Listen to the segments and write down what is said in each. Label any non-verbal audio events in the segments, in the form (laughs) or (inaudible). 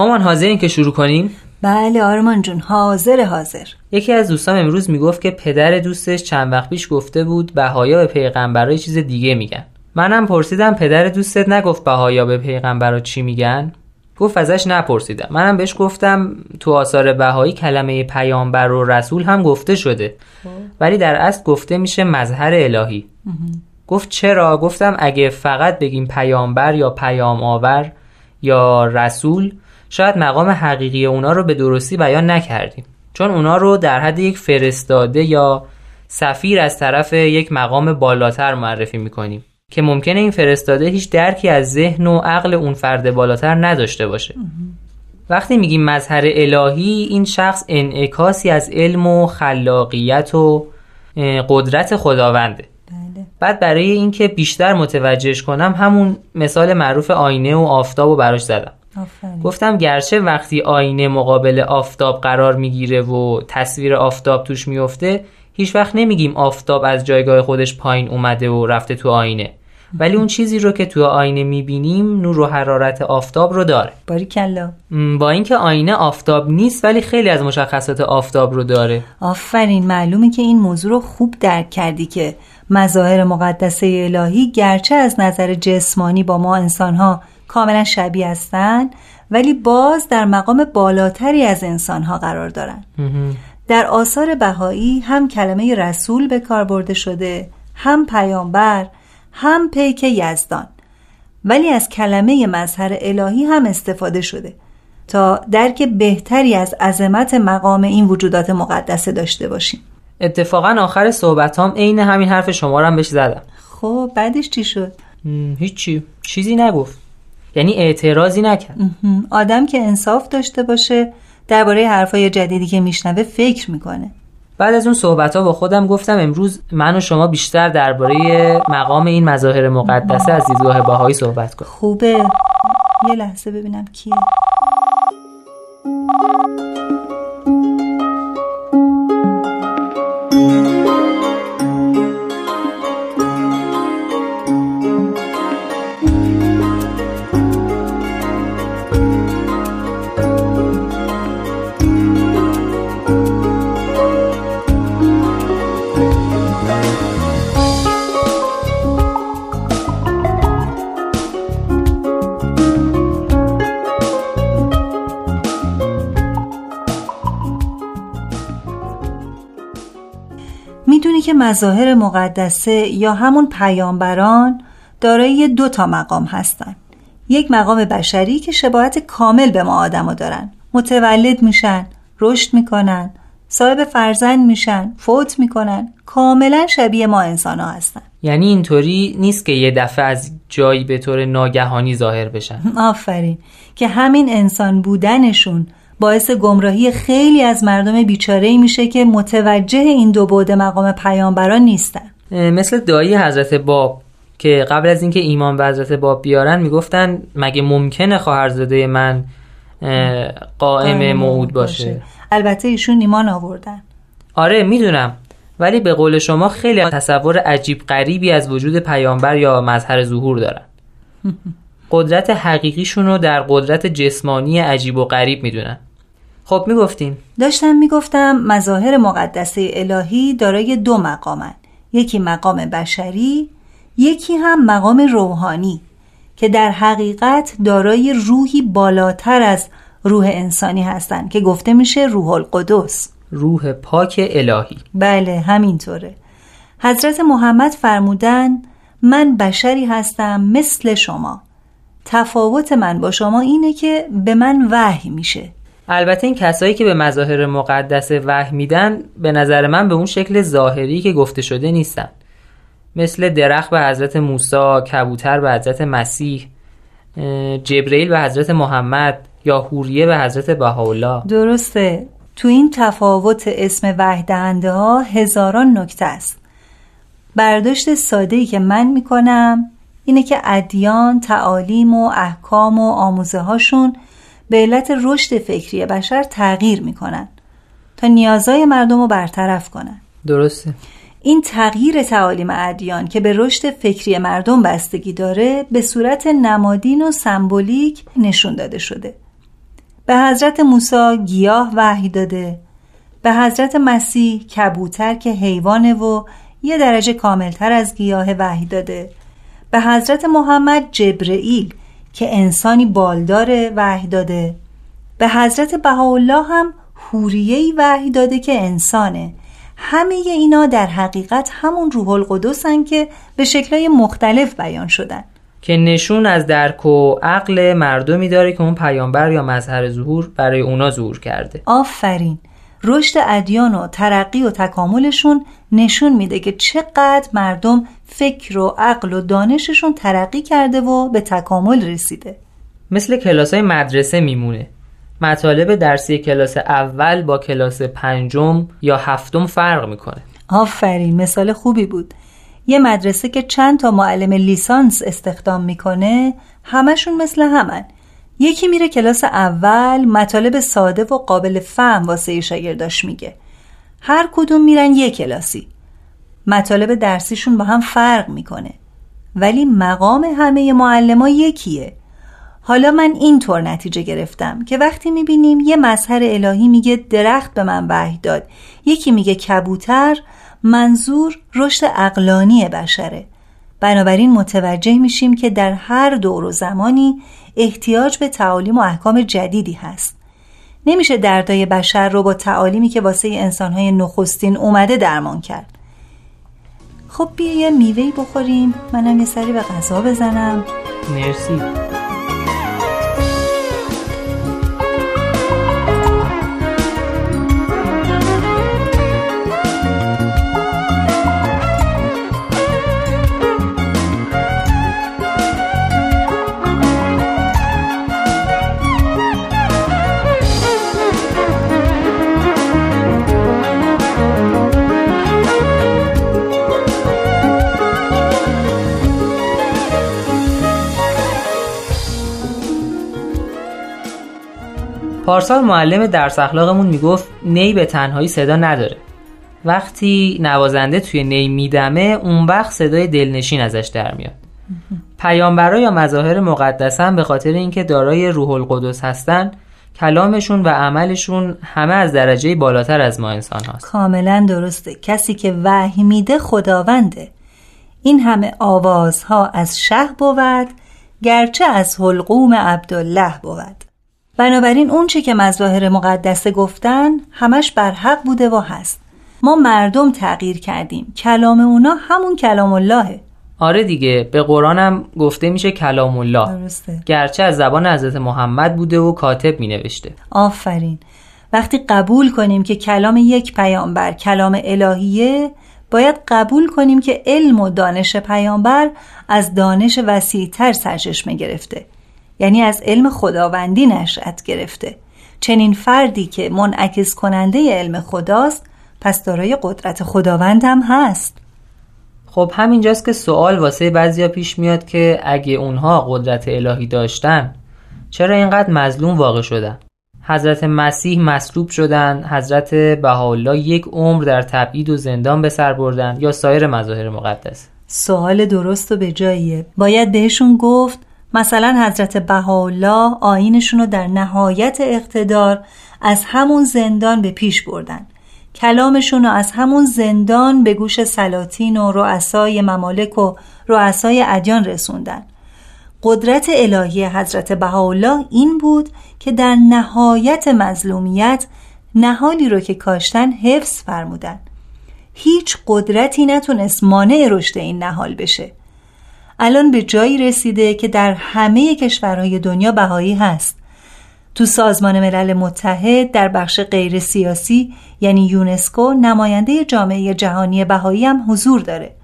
مامان حاضرین که شروع کنیم؟ بله آرمان جون حاضر حاضر. یکی از دوستام امروز می‌گفت که پدر دوستش چند وقت پیش گفته بود بهایا به پیغمبرای چیز دیگه میگن. منم پرسیدم پدر دوستت نگفت بهایا به پیغمبرا چی میگن؟ گفت ازش نپرسیدم. منم بهش گفتم تو آثار بهایی کلمه پیامبر و رسول هم گفته شده. ولی در اصل گفته میشه مظهر الهی. گفت چرا؟ گفتم اگه فقط بگیم پیامبر یا پیام آور یا رسول شاید مقام حقیقی اونا رو به درستی بیان نکردیم. چون اونا رو در حد یک فرستاده یا سفیر از طرف یک مقام بالاتر معرفی می‌کنیم که ممکنه این فرستاده هیچ درکی از ذهن و عقل اون فرد بالاتر نداشته باشه. وقتی میگیم مظهر الهی این شخص انعکاسی از علم و خلاقیت و قدرت خداونده. بله. بعد برای اینکه بیشتر متوجهش کنم همون مثال معروف آینه و آفتاب رو براش زدم. آفرین. گفتم گرچه وقتی آینه مقابل آفتاب قرار می‌گیره و تصویر آفتاب توش میفته هیچ وقت نمیگیم آفتاب از جایگاه خودش پایین اومده و رفته تو آینه. ولی اون چیزی رو که تو آینه می‌بینیم نور و حرارت آفتاب رو داره. باری کلا با اینکه آینه آفتاب نیست ولی خیلی از مشخصات آفتاب رو داره. آفرین. معلومه که این موضوع رو خوب درک کردی که مظاهر مقدسه الهی گرچه از نظر جسمانی با ما انسانها کاملا شبیه هستند ولی باز در مقام بالاتری از انسانها قرار دارند در آثار بهایی هم کلمه رسول به کار برده شده هم پیامبر هم پیک یزدان. ولی از کلمه مظهر الهی هم استفاده شده تا درک بهتری از عظمت مقام این وجودات مقدسه داشته باشیم. اتفاقا آخر صحبتام عین همین حرف شما رو هم بهش زدم. خب بعدش چی شد؟ هیچی. چیزی نگفت. یعنی اعتراضی نکرد. آدم که انصاف داشته باشه درباره حرفای جدیدی که میشنوه فکر می‌کنه. بعد از اون صحبت ها با خودم گفتم امروز من و شما بیشتر درباره مقام این مظاهر مقدسه از دیدگاه باهایی صحبت کنیم. خوبه. یه لحظه ببینم کیه. که مظاهر مقدسه یا همون پیامبران دارای دو تا مقام هستن. یک مقام بشری که شباهت کامل به ما آدما دارن. متولد میشن رشد می‌کنن صاحب فرزند میشن فوت می‌کنن. کاملا شبیه ما انسان ها هستن. یعنی اینطوری نیست که یه دفعه از جایی به طور ناگهانی ظاهر بشن. (laughs) آفرین. که همین انسان بودنشون باعث گمراهی خیلی از مردم بیچاره میشه که متوجه این دو بعد مقام پیامبران نیستن. مثل دایی حضرت باب که قبل از اینکه ایمان به حضرت باب بیارن می‌گفتن مگه ممکنه خواهرزاده من قائم موعود باشه. البته ایشون ایمان آوردن. آره می‌دونم. ولی به قول شما خیلی تصور عجیب غریبی از وجود پیامبر یا مظهر ظهور دارن. (laughs) قدرت حقیقیشون رو در قدرت جسمانی عجیب و غریب می‌دونن. خب می‌گفتیم. داشتم می‌گفتم مظاهر مقدسه الهی دارای دو مقامن. یکی مقام بشری یکی هم مقام روحانی که در حقیقت دارای روحی بالاتر از روح انسانی هستند که گفته میشه روح القدس. روح پاک الهی. بله همینطوره. حضرت محمد فرمودن من بشری هستم مثل شما. تفاوت من با شما اینه که به من وحی میشه. البته این کسایی که به مظاهر مقدس وحی میدن به نظر من به اون شکل ظاهری که گفته شده نیستن. مثل درخت به حضرت موسی، کبوتر به حضرت مسیح، جبرئیل به حضرت محمد، یا حوریه به حضرت بهاءالله. درسته. تو این تفاوت اسم وحدهنده ها هزاران نکته است. برداشت ساده ای که من می‌کنم اینه که ادیان، تعالیم و احکام و آموزه هاشون به علت رشد فکری بشر تغییر می‌کنن تا نیازهای مردم رو برطرف کنن. درسته. این تغییر تعالیم ادیان که به رشد فکری مردم بستگی داره به صورت نمادین و سمبولیک نشون داده شده. به حضرت موسی گیاه وحی داده. به حضرت مسیح کبوتر که حیوانه و یه درجه کاملتر از گیاه وحی داده. به حضرت محمد جبرئیل که انسانی بالدار وحی داده. به حضرت بهاءالله هم حوریهی وحی داده که انسانه. همه اینا در حقیقت همون روح القدسن که به شکلهای مختلف بیان شدن. که نشون از درک و عقل مردمی داره که اون پیامبر یا مظهر ظهور برای اونا ظهور کرده. آفرین. رشد ادیان و ترقی و تکاملشون نشون میده که چقدر مردم فکر و عقل و دانششون ترقی کرده و به تکامل رسیده. مثل کلاس های مدرسه میمونه. مطالب درسی کلاس اول با کلاس پنجم یا هفتم فرق می‌کنه. آفرین مثال خوبی بود. یه مدرسه که چند تا معلم لیسانس استخدام می‌کنه همشون مثل همن. یکی میره کلاس اول مطالب ساده و قابل فهم واسه شاگرداش میگه. هر کدوم میرن یه کلاسی. مطالب درسیشون با هم فرق می‌کنه. ولی مقام همه معلم یکیه. حالا من اینطور نتیجه گرفتم که وقتی می‌بینیم یه مظهر الهی میگه درخت به من وحی داد. یکی میگه کبوتر منظور رشد اقلانی بشره. بنابراین متوجه میشیم که در هر دور و زمانی احتیاج به تعالیم و احکام جدیدی هست. نمیشه دردای بشر رو با تعالیمی که واسه انسانهای نخستین اومده درمان کرد. خب بیا یه میوهی بخوریم. منم یه سری به غذا بزنم. مرسی. پارسال معلم درس اخلاقمون می‌گفت نی به تنهایی صدا نداره. وقتی نوازنده توی نی میدمه اون وقت صدای دلنشین ازش در میاد. پیامبرا یا مظاهر مقدسن به خاطر اینکه دارای روح القدس هستن کلامشون و عملشون همه از درجه بالاتر از ما انسان هاست. کاملا درسته. کسی که وحی میده خداونده. این همه آوازها از شه بود گرچه از حلقوم عبدالله بود. بنابراین اون چی که مظاهر مقدسه گفتن همش بر حق بوده و هست. ما مردم تغییر کردیم. کلام اونا همون کلام اللهه. آره دیگه به قرآن هم گفته میشه کلام الله. درسته. گرچه از زبان حضرت محمد بوده و کاتب می نوشته آفرین. وقتی قبول کنیم که کلام یک پیامبر کلام الهیه باید قبول کنیم که علم و دانش پیامبر از دانش وسیعتر سرچشمه گرفته. یعنی از علم خداوندی نشأت گرفته. چنین فردی که منعکس کننده علم خداست پس دارای قدرت خداوند هم هست. خب همینجاست که سوال واسه بعضیا پیش میاد که اگه اونها قدرت الهی داشتن چرا اینقدر مظلوم واقع شدن؟ حضرت مسیح مصلوب شدن حضرت بهاءالله یک عمر در تبعید و زندان به سر بردن یا سایر مظاهر مقدس؟ سوال درست و به جاییه. باید بهشون گفت مثلا حضرت بهاءالله آینشون رو در نهایت اقتدار از همون زندان به پیش بردن. کلامشون رو از همون زندان به گوش سلاطین و رؤسای ممالک و رؤسای ادیان رسوندن. قدرت الهی حضرت بهاءالله این بود که در نهایت مظلومیت نهالی رو که کاشتن حفظ فرمودن. هیچ قدرتی نتونست مانع رشد این نهال بشه. الان به جایی رسیده که در همه کشورهای دنیا بهایی هست. تو سازمان ملل متحد در بخش غیر سیاسی یعنی یونسکو نماینده جامعه جهانی بهایی هم حضور داره.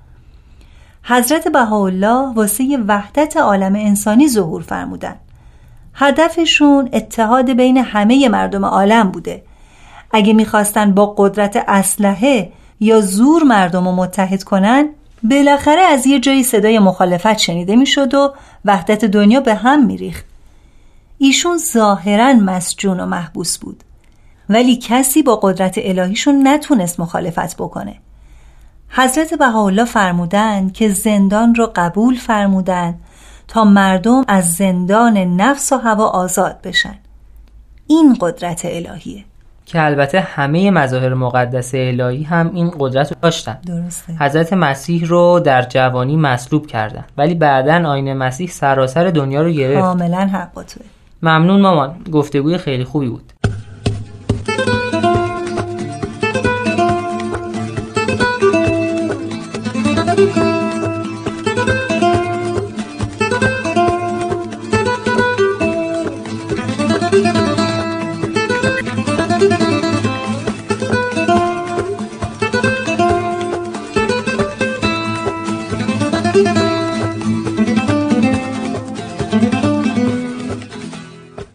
حضرت بهاءالله واسه وحدت عالم انسانی ظهور فرمودن. هدفشون اتحاد بین همه مردم عالم بوده. اگه می‌خواستن با قدرت اسلحه یا زور مردم رو متحد کنن بالاخره از یه جایی صدای مخالفت شنیده می‌شد و وحدت دنیا به هم میریخت. ایشون ظاهرا مسجون و محبوس بود ولی کسی با قدرت الهیشون نتونست مخالفت بکنه. حضرت بهاءالله فرمودن که زندان رو قبول فرمودن تا مردم از زندان نفس و هوا آزاد بشن. این قدرت الهیه. که البته همه مظاهر مقدس الهی هم این قدرت رو داشتن. درسته. حضرت مسیح رو در جوانی مصلوب کردن. ولی بعدا آین مسیح سراسر دنیا رو گرفت. کاملا حق با توه. ممنون مامان. گفتگوی خیلی خوبی بود.